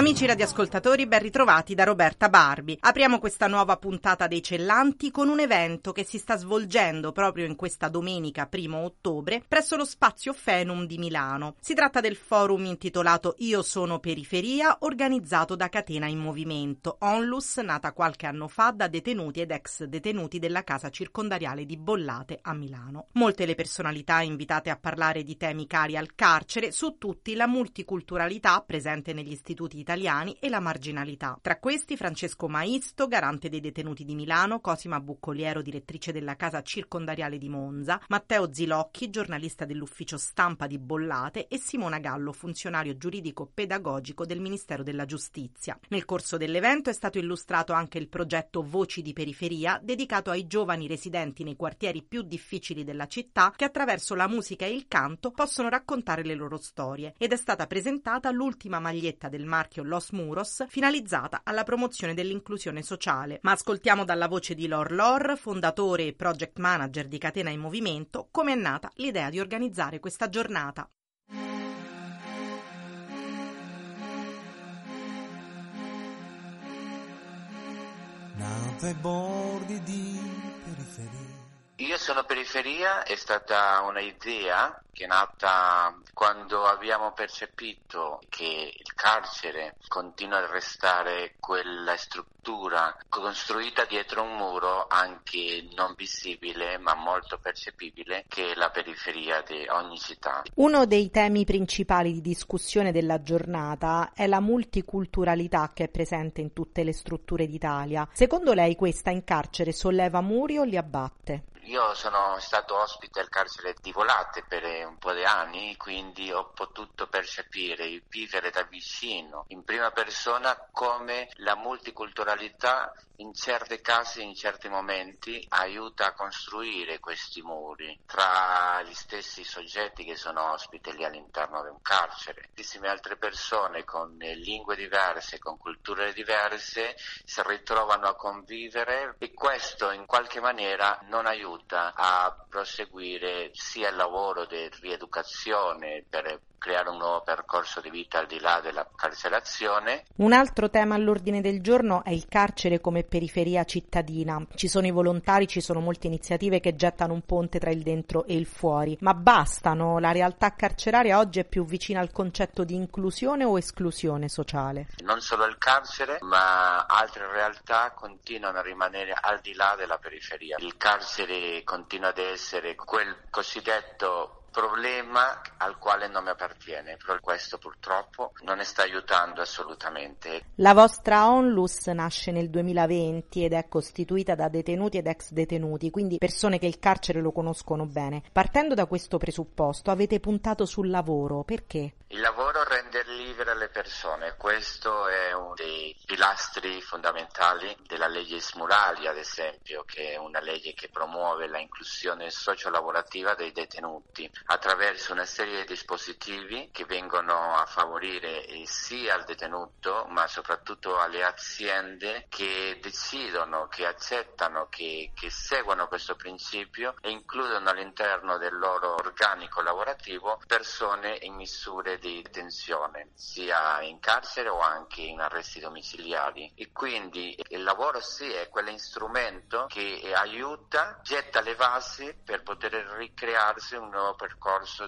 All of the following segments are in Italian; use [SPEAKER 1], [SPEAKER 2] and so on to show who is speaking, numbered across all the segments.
[SPEAKER 1] Amici radioascoltatori, ben ritrovati da Roberta Barbi. Apriamo questa nuova puntata dei Cellanti con un evento che si sta svolgendo proprio in questa domenica 1 ottobre presso lo Spazio Fenum di Milano. Si tratta del forum intitolato Io sono periferia, organizzato da Catena in Movimento, Onlus, nata qualche anno fa da detenuti ed ex detenuti della casa circondariale di Bollate a Milano. Molte le personalità invitate a parlare di temi cari al carcere, su tutti la multiculturalità presente negli istituti italiani italiani e la marginalità. Tra questi Francesco Maisto, garante dei detenuti di Milano, Cosima Buccoliero, direttrice della casa circondariale di Monza, Matteo Zilocchi, giornalista dell'ufficio stampa di Bollate e Simona Gallo, funzionario giuridico pedagogico del Ministero della Giustizia. Nel corso dell'evento è stato illustrato anche il progetto Voci di Periferia, dedicato ai giovani residenti nei quartieri più difficili della città che attraverso la musica e il canto possono raccontare le loro storie ed è stata presentata l'ultima maglietta del marchio marchio Los Muros, finalizzata alla promozione dell'inclusione sociale. Ma ascoltiamo dalla voce di Lor Lor, fondatore e project manager di Catena in Movimento, come è nata l'idea di organizzare questa giornata.
[SPEAKER 2] Nato ai bordi di periferia.
[SPEAKER 3] Io sono periferia, è stata un'idea che è nata quando abbiamo percepito che il carcere continua a restare quella struttura costruita dietro un muro anche non visibile ma molto percepibile che è la periferia di ogni città.
[SPEAKER 1] Uno dei temi principali di discussione della giornata è la multiculturalità che è presente in tutte le strutture d'Italia. Secondo lei questa in carcere solleva muri o li abbatte?
[SPEAKER 3] Io sono stato ospite al carcere di Volate per un po' di anni, quindi ho potuto percepire, vivere da vicino, in prima persona, come la multiculturalità in certi casi, in certi momenti, aiuta a costruire questi muri tra gli stessi soggetti che sono ospiti all'interno di un carcere. Tantissime altre persone con lingue diverse, con culture diverse, si ritrovano a convivere e questo in qualche maniera non aiuta a proseguire sia il lavoro di rieducazione per creare un nuovo percorso di vita al di là della carcerazione.
[SPEAKER 1] Un altro tema all'ordine del giorno è il carcere come periferia cittadina. Ci sono i volontari, ci sono molte iniziative che gettano un ponte tra il dentro e il fuori, ma bastano? La realtà carceraria oggi è più vicina al concetto di inclusione o esclusione sociale?
[SPEAKER 3] Non solo il carcere, ma altre realtà continuano a rimanere al di là della periferia. Il carcere continua ad essere quel cosiddetto problema al quale non mi appartiene, però questo purtroppo non ne sta aiutando assolutamente.
[SPEAKER 1] La vostra Onlus nasce nel 2020 ed è costituita da detenuti ed ex detenuti, quindi persone che il carcere lo conoscono bene. Partendo da questo presupposto avete puntato sul lavoro, perché?
[SPEAKER 3] Il lavoro rende libere le persone, questo è uno dei pilastri fondamentali della legge Smurali, ad esempio, che è una legge che promuove la inclusione socio-lavorativa dei detenuti attraverso una serie di dispositivi che vengono a favorire sia il detenuto ma soprattutto alle aziende che decidono, che accettano, che, che seguono questo principio e includono all'interno del loro organico lavorativo persone in misure di detenzione, sia in carcere o anche in arresti domiciliari. E quindi il lavoro sì è quell'instrumento che aiuta, getta le basi per poter ricrearsi un nuovo percorso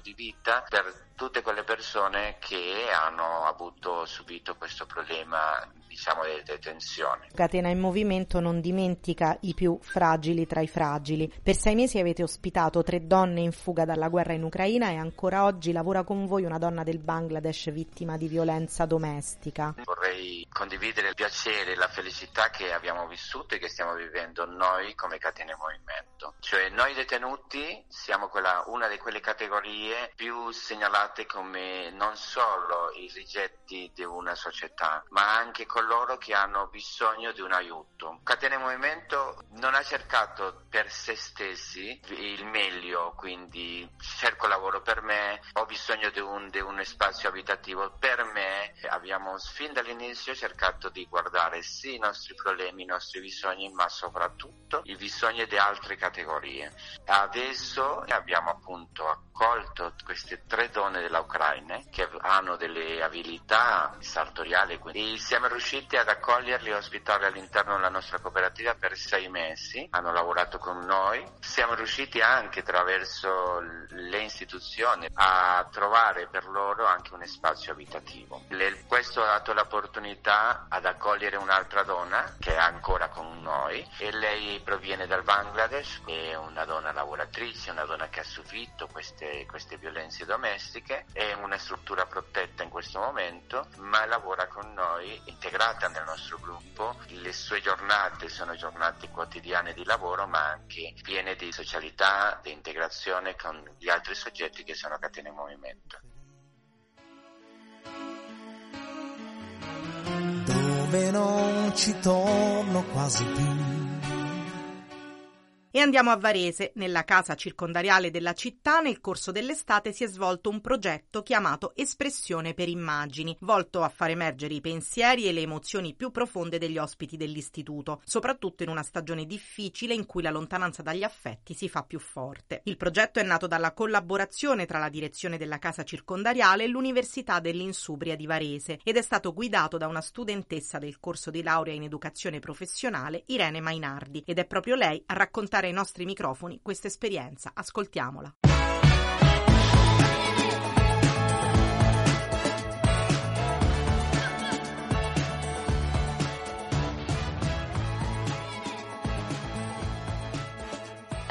[SPEAKER 3] di vita per tutte quelle persone che hanno avuto subito questo problema diciamo di detenzione.
[SPEAKER 1] Catena in Movimento non dimentica i più fragili tra i fragili. Per sei mesi avete ospitato tre donne in fuga dalla guerra in Ucraina e ancora oggi lavora con voi una donna del Bangladesh vittima di violenza domestica.
[SPEAKER 3] Vorrei condividere il piacere e la felicità che abbiamo vissuto e che stiamo vivendo noi come Catena in Movimento. Cioè noi detenuti siamo quella, una di quelle categorie categorie più segnalate come non solo i rigetti di una società, ma anche coloro che hanno bisogno di un aiuto. Catena Movimento non ha cercato per se stessi il meglio, quindi cerco lavoro per me, ho bisogno di un, di un spazio abitativo per me. Abbiamo fin dall'inizio cercato di guardare sì i nostri problemi, i nostri bisogni, ma soprattutto i bisogni di altre categorie. Adesso abbiamo appunto accolto queste tre donne dell'Ucraina che hanno delle abilità sartoriali e siamo riusciti ad accoglierli e ospitarli all'interno della nostra cooperativa per sei mesi. Hanno lavorato con noi. Siamo riusciti anche attraverso le istituzioni a trovare per loro anche un spazio abitativo. Le, questo ha dato l'opportunità ad accogliere un'altra donna che è ancora con noi e lei proviene dal Bangladesh, è una donna lavoratrice, una donna che ha subito queste, queste violenze domestiche, è una struttura protetta in questo momento, ma lavora con noi integrata nel nostro gruppo. Le sue giornate sono giornate quotidiane di lavoro, ma anche piene di socialità, di integrazione con gli altri soggetti che sono catene in movimento.
[SPEAKER 2] Dove non ci torno quasi più
[SPEAKER 1] e andiamo a Varese. Nella casa circondariale della città nel corso dell'estate si è svolto un progetto chiamato Espressione per immagini, volto a far emergere i pensieri e le emozioni più profonde degli ospiti dell'istituto, soprattutto in una stagione difficile in cui la lontananza dagli affetti si fa più forte. Il progetto è nato dalla collaborazione tra la direzione della casa circondariale e l'Università dell'Insubria di Varese ed è stato guidato da una studentessa del corso di laurea in educazione professionale, Irene Mainardi, ed è proprio lei a raccontare ai nostri microfoni questa esperienza. Ascoltiamola.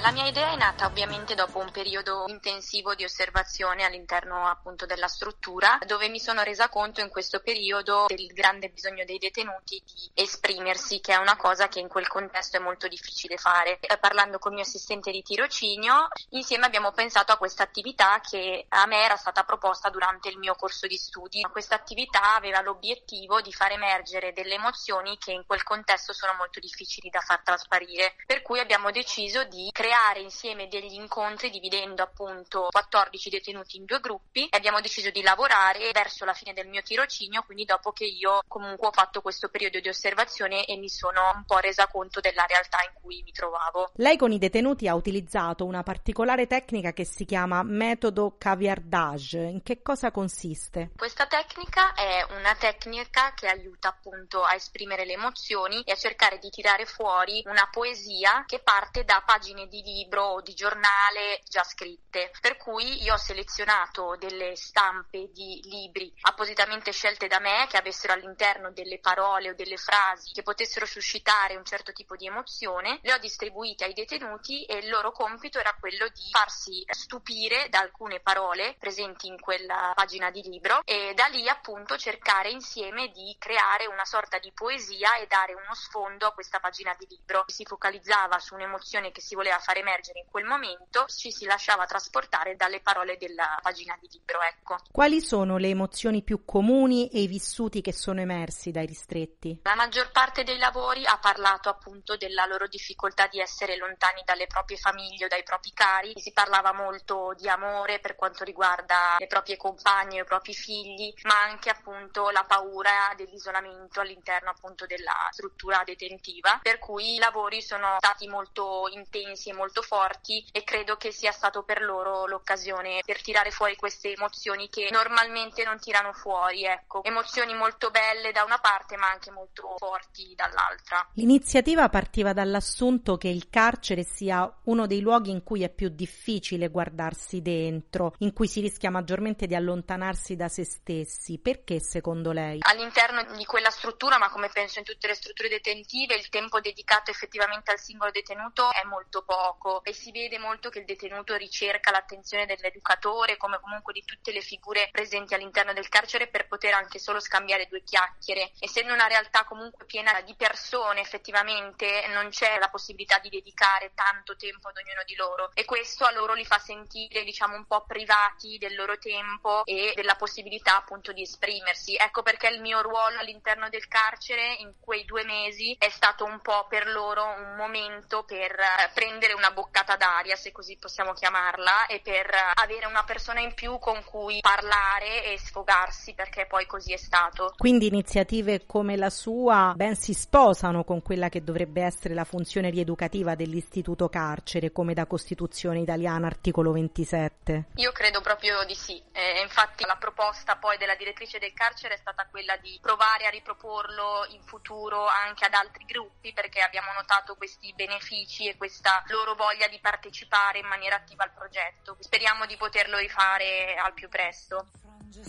[SPEAKER 4] La mia idea è nata ovviamente dopo un periodo intensivo di osservazione all'interno appunto della struttura, dove mi sono resa conto in questo periodo del grande bisogno dei detenuti di esprimersi, che è una cosa che in quel contesto è molto difficile fare. Eh, parlando con il mio assistente di tirocinio, insieme abbiamo pensato a questa attività che a me era stata proposta durante il mio corso di studi. Questa attività aveva l'obiettivo di far emergere delle emozioni che in quel contesto sono molto difficili da far trasparire, per cui abbiamo deciso di creare creare insieme degli incontri dividendo appunto 14 detenuti in due gruppi e abbiamo deciso di lavorare verso la fine del mio tirocinio, quindi dopo che io comunque ho fatto questo periodo di osservazione e mi sono un po' resa conto della realtà in cui mi trovavo.
[SPEAKER 1] Lei con i detenuti ha utilizzato una particolare tecnica che si chiama metodo caviardage. In che cosa consiste?
[SPEAKER 4] Questa tecnica è una tecnica che aiuta appunto a esprimere le emozioni e a cercare di tirare fuori una poesia che parte da pagine di libro o di giornale già scritte. Per cui io ho selezionato delle stampe di libri appositamente scelte da me che avessero all'interno delle parole o delle frasi che potessero suscitare un certo tipo di emozione, le ho distribuite ai detenuti e il loro compito era quello di farsi stupire da alcune parole presenti in quella pagina di libro e da lì appunto cercare insieme di creare una sorta di poesia e dare uno sfondo a questa pagina di libro. Si focalizzava su un'emozione che si voleva far emergere in quel momento, ci si lasciava trasportare dalle parole della pagina di libro. Ecco.
[SPEAKER 1] Quali sono le emozioni più comuni e i vissuti che sono emersi dai ristretti?
[SPEAKER 4] La maggior parte dei lavori ha parlato appunto della loro difficoltà di essere lontani dalle proprie famiglie o dai propri cari. Si parlava molto di amore per quanto riguarda le proprie compagne o i propri figli, ma anche appunto la paura dell'isolamento all'interno appunto della struttura detentiva, per cui i lavori sono stati molto intensi e molto forti e credo che sia stato per loro l'occasione per tirare fuori queste emozioni che normalmente non tirano fuori, ecco, emozioni molto belle da una parte ma anche molto forti dall'altra.
[SPEAKER 1] L'iniziativa partiva dall'assunto che il carcere sia uno dei luoghi in cui è più difficile guardarsi dentro, in cui si rischia maggiormente di allontanarsi da se stessi. Perché secondo lei?
[SPEAKER 4] All'interno di quella struttura, ma come penso in tutte le strutture detentive, il tempo dedicato effettivamente al singolo detenuto è molto poco poco e si vede molto che il detenuto ricerca l'attenzione dell'educatore come comunque di tutte le figure presenti all'interno del carcere per poter anche solo scambiare due chiacchiere. Essendo una realtà comunque piena di persone effettivamente non c'è la possibilità di dedicare tanto tempo ad ognuno di loro e questo a loro li fa sentire diciamo un po' privati del loro tempo e della possibilità appunto di esprimersi. Ecco perché il mio ruolo all'interno del carcere in quei due mesi è stato un po' per loro un momento per eh, prendere una boccata d'aria, se così possiamo chiamarla, e per avere una persona in più con cui parlare e sfogarsi, perché poi così è stato.
[SPEAKER 1] Quindi iniziative come la sua ben si sposano con quella che dovrebbe essere la funzione rieducativa dell'istituto carcere, come da Costituzione italiana, articolo 27?
[SPEAKER 4] Io credo proprio di sì. Eh, infatti la proposta poi della direttrice del carcere è stata quella di provare a riproporlo in futuro anche ad altri gruppi perché abbiamo notato questi benefici e questa loro voglia di partecipare in maniera attiva al progetto. Speriamo di poterlo rifare al più presto.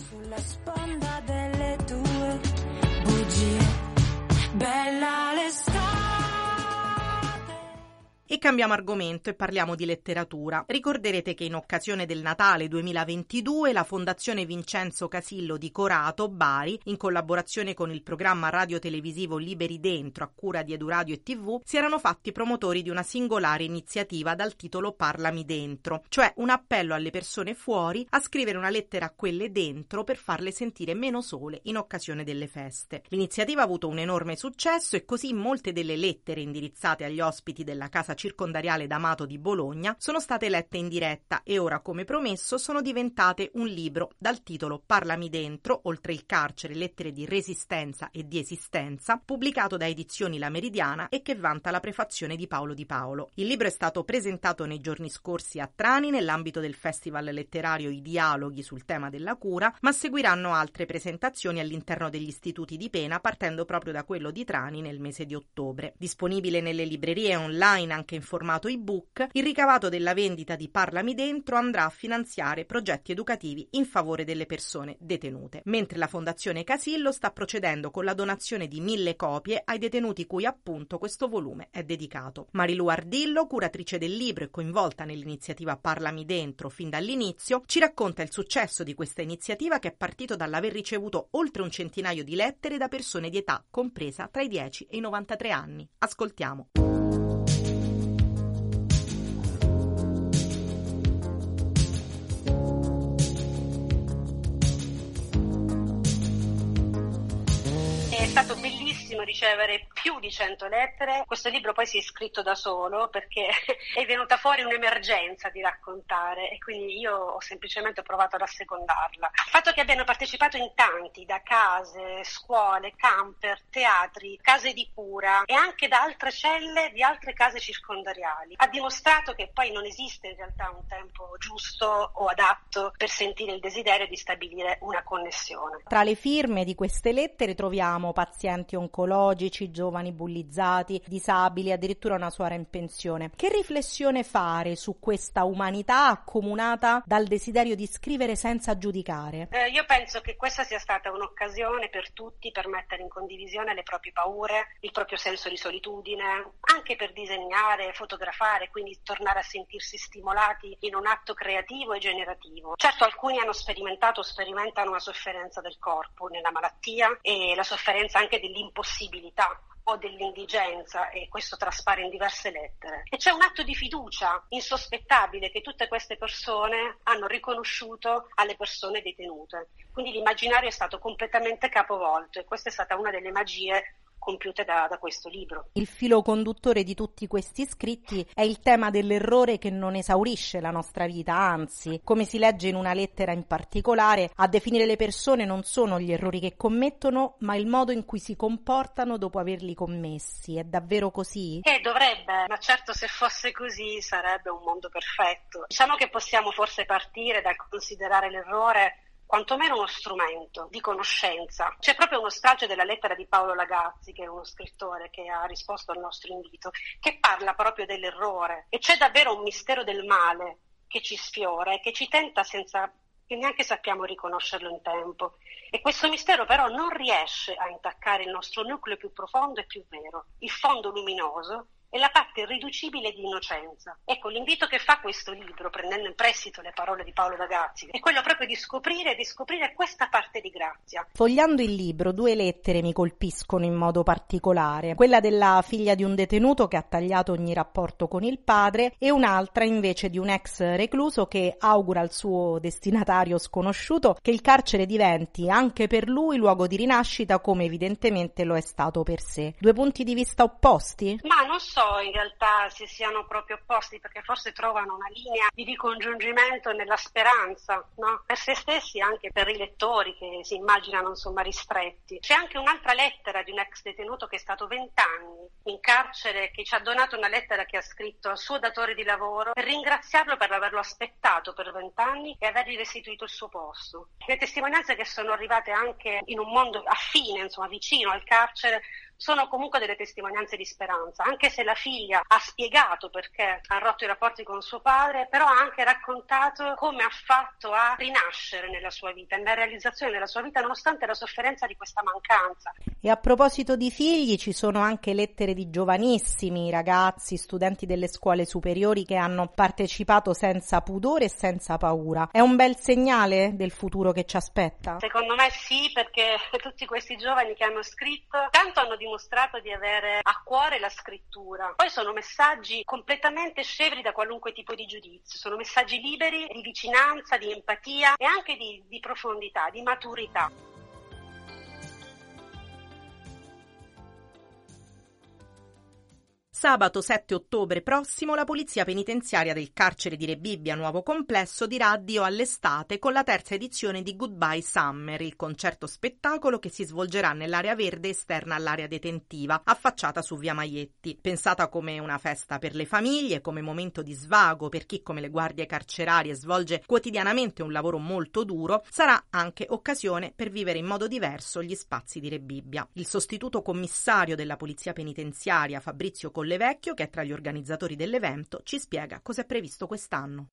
[SPEAKER 4] Sulla sponda delle tue bugie,
[SPEAKER 1] bella E cambiamo argomento e parliamo di letteratura. Ricorderete che in occasione del Natale 2022 la Fondazione Vincenzo Casillo di Corato, Bari, in collaborazione con il programma radio-televisivo Liberi Dentro a cura di Eduradio e TV, si erano fatti promotori di una singolare iniziativa dal titolo Parlami Dentro, cioè un appello alle persone fuori a scrivere una lettera a quelle dentro per farle sentire meno sole in occasione delle feste. L'iniziativa ha avuto un enorme successo e così molte delle lettere indirizzate agli ospiti della casa circondariale d'Amato di Bologna sono state lette in diretta e ora, come promesso, sono diventate un libro dal titolo Parlami dentro, oltre il carcere, lettere di resistenza e di esistenza, pubblicato da Edizioni La Meridiana e che vanta la prefazione di Paolo Di Paolo. Il libro è stato presentato nei giorni scorsi a Trani nell'ambito del festival letterario I Dialoghi sul tema della cura, ma seguiranno altre presentazioni all'interno degli istituti di pena partendo proprio da quello di Trani nel mese di ottobre. Disponibile nelle librerie online anche anche in formato ebook, il ricavato della vendita di Parlami Dentro andrà a finanziare progetti educativi in favore delle persone detenute, mentre la Fondazione Casillo sta procedendo con la donazione di mille copie ai detenuti cui appunto questo volume è dedicato. Marilu Ardillo, curatrice del libro e coinvolta nell'iniziativa Parlami Dentro fin dall'inizio, ci racconta il successo di questa iniziativa che è partito dall'aver ricevuto oltre un centinaio di lettere da persone di età compresa tra i 10 e i 93 anni. Ascoltiamo.
[SPEAKER 5] Stato bellissimo ricevere più di 100 lettere. Questo libro poi si è scritto da solo perché è venuta fuori un'emergenza di raccontare e quindi io ho semplicemente provato ad assecondarla. Il fatto che abbiano partecipato in tanti, da case, scuole, camper, teatri, case di cura e anche da altre celle di altre case circondariali, ha dimostrato che poi non esiste in realtà un tempo giusto o adatto per sentire il desiderio di stabilire una connessione.
[SPEAKER 1] Tra le firme di queste lettere troviamo pazienti oncologici, giovani bullizzati, disabili, addirittura una suora in pensione. Che riflessione fare su questa umanità accomunata dal desiderio di scrivere senza giudicare?
[SPEAKER 5] Eh, io penso che questa sia stata un'occasione per tutti per mettere in condivisione le proprie paure, il proprio senso di solitudine, anche per disegnare, fotografare, quindi tornare a sentirsi stimolati in un atto creativo e generativo. Certo alcuni hanno sperimentato sperimentano una sofferenza del corpo nella malattia e la sofferenza anche dell'impossibilità o dell'indigenza e questo traspare in diverse lettere. E c'è un atto di fiducia insospettabile che tutte queste persone hanno riconosciuto alle persone detenute. Quindi l'immaginario è stato completamente capovolto e questa è stata una delle magie compiute da, da, questo libro.
[SPEAKER 1] Il filo conduttore di tutti questi scritti è il tema dell'errore che non esaurisce la nostra vita, anzi, come si legge in una lettera in particolare, a definire le persone non sono gli errori che commettono, ma il modo in cui si comportano dopo averli commessi. È davvero così?
[SPEAKER 5] Eh, dovrebbe, ma certo se fosse così sarebbe un mondo perfetto. Diciamo che possiamo forse partire dal considerare l'errore quantomeno uno strumento di conoscenza. C'è proprio uno stralcio della lettera di Paolo Lagazzi, che è uno scrittore che ha risposto al nostro invito, che parla proprio dell'errore e c'è davvero un mistero del male che ci sfiora e che ci tenta senza che neanche sappiamo riconoscerlo in tempo. E questo mistero però non riesce a intaccare il nostro nucleo più profondo e più vero, il fondo luminoso e la parte irriducibile di innocenza. Ecco, l'invito che fa questo libro, prendendo in prestito le parole di Paolo Ragazzi, è quello proprio di scoprire, di scoprire questa parte di grazia.
[SPEAKER 1] Fogliando il libro, due lettere mi colpiscono in modo particolare. Quella della figlia di un detenuto che ha tagliato ogni rapporto con il padre e un'altra invece di un ex recluso che augura al suo destinatario sconosciuto che il carcere diventi anche per lui luogo di rinascita come evidentemente lo è stato per sé. Due punti di vista opposti?
[SPEAKER 5] Ma non so in realtà se siano proprio opposti perché forse trovano una linea di ricongiungimento nella speranza, no? Per se stessi e anche per i lettori che si immaginano insomma ristretti. C'è anche un'altra lettera di un ex detenuto che è stato vent'anni in carcere che ci ha donato una lettera che ha scritto al suo datore di lavoro per ringraziarlo per averlo aspettato per vent'anni e avergli restituito il suo posto. Le testimonianze che sono arrivate anche in un mondo affine, insomma vicino al carcere, sono comunque delle testimonianze di speranza, anche se la figlia ha spiegato perché ha rotto i rapporti con suo padre, però ha anche raccontato come ha fatto a rinascere nella sua vita, nella realizzazione della sua vita, nonostante la sofferenza di questa mancanza.
[SPEAKER 1] E a proposito di figli, ci sono anche lettere di giovanissimi ragazzi, studenti delle scuole superiori che hanno partecipato senza pudore e senza paura. È un bel segnale del futuro che ci aspetta?
[SPEAKER 5] Secondo me sì, perché tutti questi giovani che hanno scritto tanto hanno dimostrato di avere a cuore la scrittura. Poi sono messaggi completamente scevri da qualunque tipo di giudizio, sono messaggi liberi di vicinanza, di empatia e anche di, di profondità, di maturità.
[SPEAKER 1] Sabato 7 ottobre prossimo la Polizia Penitenziaria del carcere di Rebibbia Nuovo Complesso dirà addio all'estate con la terza edizione di Goodbye Summer, il concerto spettacolo che si svolgerà nell'area verde esterna all'area detentiva, affacciata su Via Maietti. Pensata come una festa per le famiglie, come momento di svago per chi come le guardie carcerarie svolge quotidianamente un lavoro molto duro, sarà anche occasione per vivere in modo diverso gli spazi di Rebibbia. Il sostituto commissario della Polizia Penitenziaria, Fabrizio Colleghi, Vecchio, che è tra gli organizzatori dell'evento, ci spiega cosa è previsto quest'anno.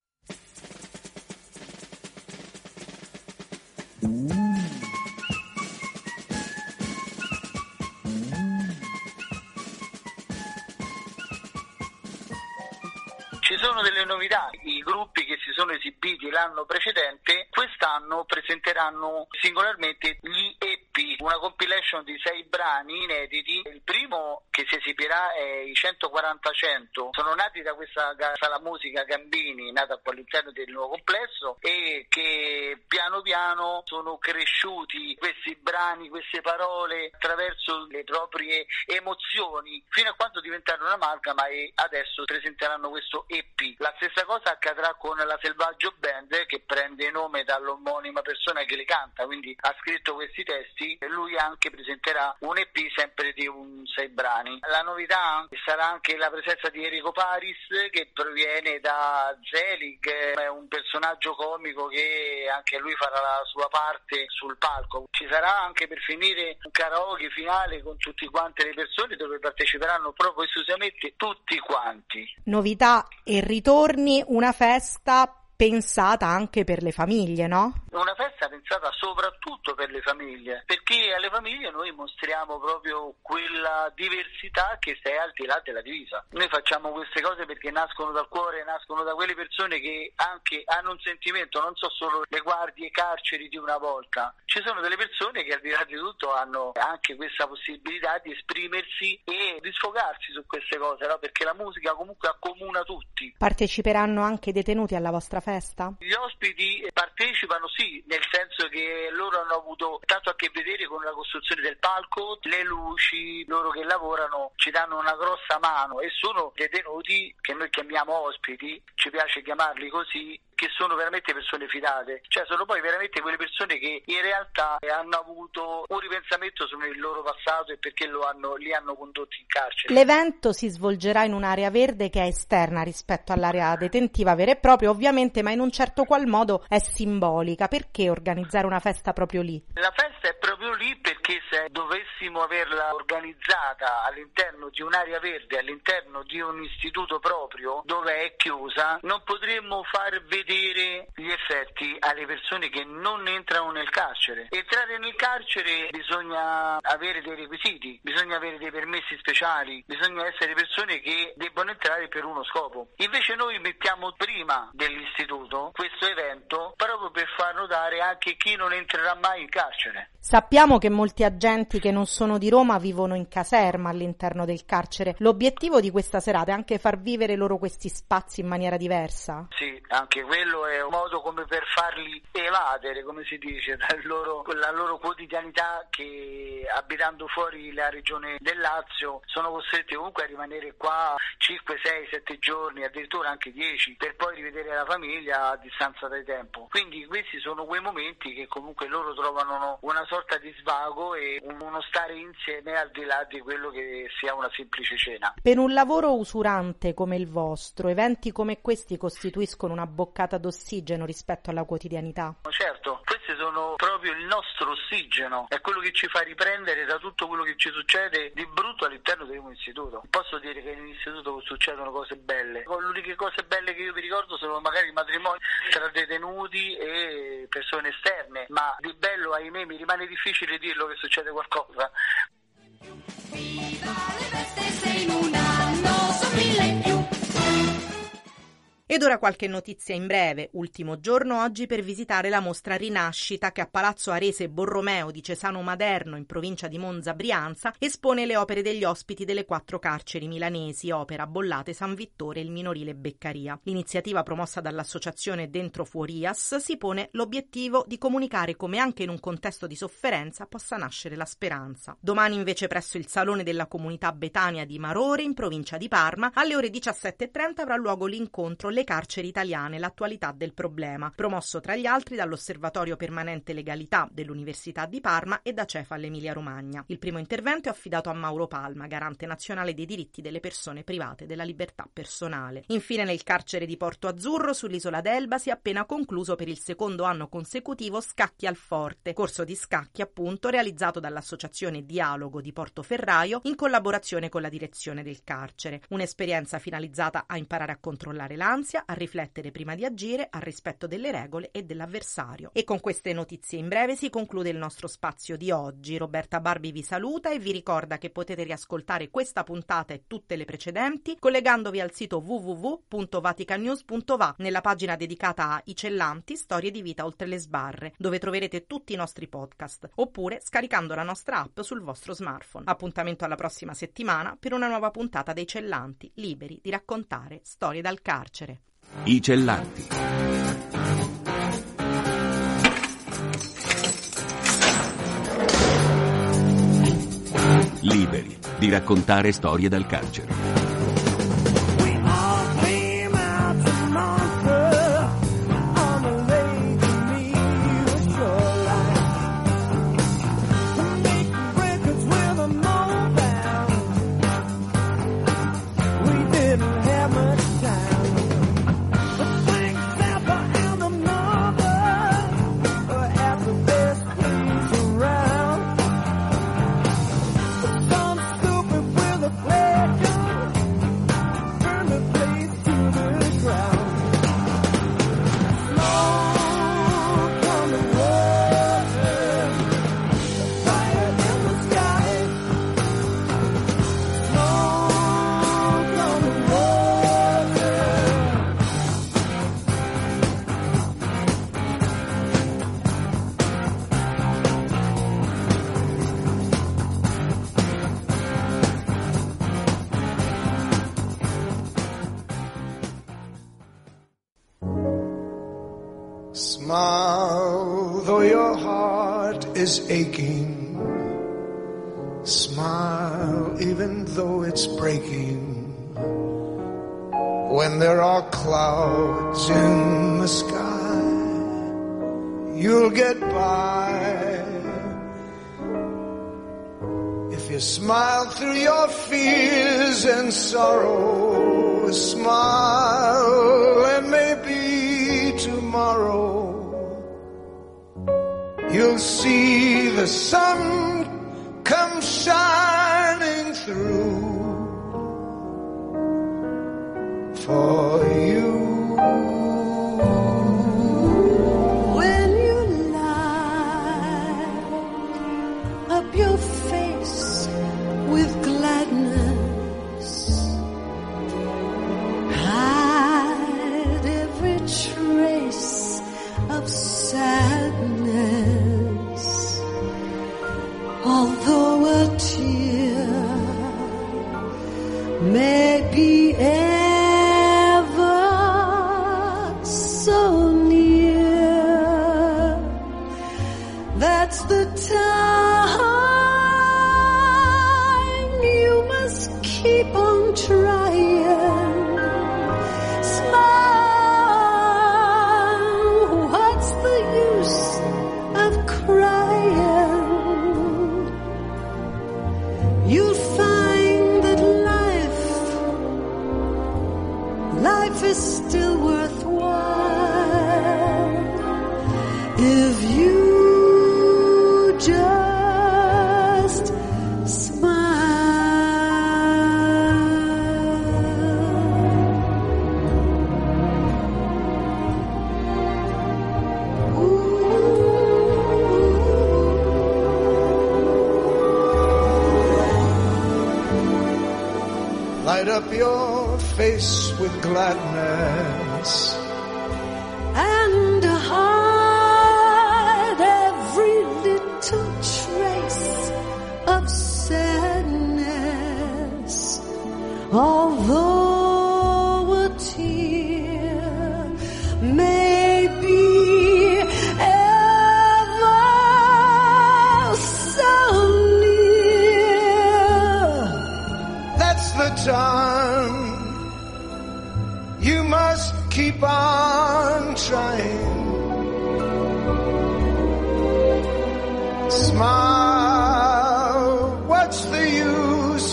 [SPEAKER 6] Ci sono delle novità, i gruppi che si sono esibiti l'anno precedente quest'anno presenteranno singolarmente gli EP, una compilation di sei brani inediti. Il primo che si esibirà è i 140-100, sono nati da questa sala musica Gambini, nata all'interno del nuovo complesso e che piano piano sono cresciuti questi brani, queste parole attraverso le proprie emozioni fino a quando diventarono un'amalgama e adesso presenteranno questo EP. La stessa cosa accadrà con la Selvaggio Band che prende nome dall'omonima persona che le canta, quindi ha scritto questi testi lui anche presenterà un EP sempre di un sei brani. La novità sarà anche la presenza di Enrico Paris che proviene da Zelig, è un personaggio comico che anche lui farà la sua parte sul palco. Ci sarà anche per finire un karaoke finale con tutte quante le persone dove parteciperanno proprio esclusivamente tutti quanti.
[SPEAKER 1] Novità e ritorni una festa pensata anche per le famiglie, no?
[SPEAKER 6] Una festa pensata soprattutto per le famiglie, perché alle famiglie noi mostriamo proprio quella diversità che sta al di là della divisa. Noi facciamo queste cose perché nascono dal cuore, nascono da quelle persone che anche hanno un sentimento, non so solo le guardie carceri di una volta, ci sono delle persone che al di là di tutto hanno anche questa possibilità di esprimersi e di sfogarsi su queste cose, no? perché la musica comunque accomuna tutti.
[SPEAKER 1] Parteciperanno anche detenuti alla vostra festa? Festa?
[SPEAKER 6] Gli ospiti partecipano sì, nel senso che loro hanno avuto tanto a che vedere con la costruzione del palco, le luci, loro che lavorano ci danno una grossa mano e sono detenuti che noi chiamiamo ospiti, ci piace chiamarli così, che sono veramente persone fidate, cioè sono poi veramente quelle persone che in realtà hanno avuto un ripensamento sul loro passato e perché hanno, li hanno condotti in carcere.
[SPEAKER 1] L'evento si svolgerà in un'area verde che è esterna rispetto all'area detentiva vera e propria, ovviamente importante, ma in un certo qual modo è simbolica. Perché organizzare una festa proprio lì?
[SPEAKER 6] La festa è proprio lì perché se dovessimo averla organizzata all'interno di un'area verde, all'interno di un istituto proprio dove è chiusa, non potremmo far vedere gli effetti alle persone che non entrano nel carcere. Entrare nel carcere bisogna avere dei requisiti, bisogna avere dei permessi speciali, bisogna essere persone che debbono entrare per uno scopo. Invece noi mettiamo prima dell'istituto questo evento proprio per far notare anche chi non entrerà mai in carcere.
[SPEAKER 1] Sappiamo che molti agenti che non sono di Roma vivono in caserma all'interno del carcere. L'obiettivo di questa serata è anche far vivere loro questi spazi in maniera diversa?
[SPEAKER 6] Sì, anche quello è un modo come per farli evadere, come si dice, loro, la loro quotidianità che abitando fuori la regione del Lazio sono costretti comunque a rimanere qua 5, 6, 7 giorni, addirittura anche 10, per poi rivedere la famiglia a distanza di tempo. Quindi questi sono quei momenti che comunque loro trovano una sorta di svago e uno stare insieme al di là di quello che sia una semplice cena.
[SPEAKER 1] Per un lavoro usurante come il vostro, eventi come questi costituiscono una boccata d'ossigeno rispetto alla quotidianità?
[SPEAKER 6] Certo, sono proprio il nostro ossigeno, è quello che ci fa riprendere da tutto quello che ci succede di brutto all'interno di un istituto. Posso dire che in un istituto succedono cose belle, le uniche cose belle che io vi ricordo sono magari i matrimoni tra detenuti e persone esterne, ma di bello ahimè mi rimane difficile dirlo che succede qualcosa. Viva le feste, sei un anno,
[SPEAKER 1] più. Ed ora qualche notizia in breve. Ultimo giorno oggi per visitare la mostra Rinascita che a Palazzo Arese Borromeo di Cesano Maderno in provincia di Monza Brianza espone le opere degli ospiti delle quattro carceri milanesi, opera Bollate San Vittore e il minorile Beccaria. L'iniziativa promossa dall'associazione Dentro Fuorias si pone l'obiettivo di comunicare come anche in un contesto di sofferenza possa nascere la speranza. Domani invece presso il Salone della Comunità Betania di Marore in provincia di Parma alle ore 17.30 avrà luogo l'incontro le carceri italiane, l'attualità del problema, promosso tra gli altri dall'Osservatorio Permanente Legalità dell'Università di Parma e da Cefal Emilia Romagna. Il primo intervento è affidato a Mauro Palma, garante nazionale dei diritti delle persone private della libertà personale. Infine nel carcere di Porto Azzurro sull'isola d'Elba si è appena concluso per il secondo anno consecutivo Scacchi al Forte, corso di scacchi appunto realizzato dall'Associazione Dialogo di Portoferraio in collaborazione con la direzione del carcere. Un'esperienza finalizzata a imparare a controllare l'ansia giustizia, a riflettere prima di agire, al rispetto delle regole e dell'avversario. E con queste notizie in breve si conclude il nostro spazio di oggi. Roberta Barbi vi saluta e vi ricorda che potete riascoltare questa puntata e tutte le precedenti collegandovi al sito www.vaticanews.va nella pagina dedicata a I Cellanti, storie di vita oltre le sbarre, dove troverete tutti i nostri podcast, oppure scaricando la nostra app sul vostro smartphone. Appuntamento alla prossima settimana per una nuova puntata dei Cellanti, liberi di raccontare storie dal carcere.
[SPEAKER 7] I Cellanti. Liberi di raccontare storie dal carcere.
[SPEAKER 2] Your heart is aching. Smile, even though it's breaking. When there are clouds in the sky, you'll get by. If you smile through your fears and sorrow, smile You'll see the sun come shining through for you.
[SPEAKER 8] face with gladness.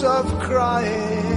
[SPEAKER 8] of crying.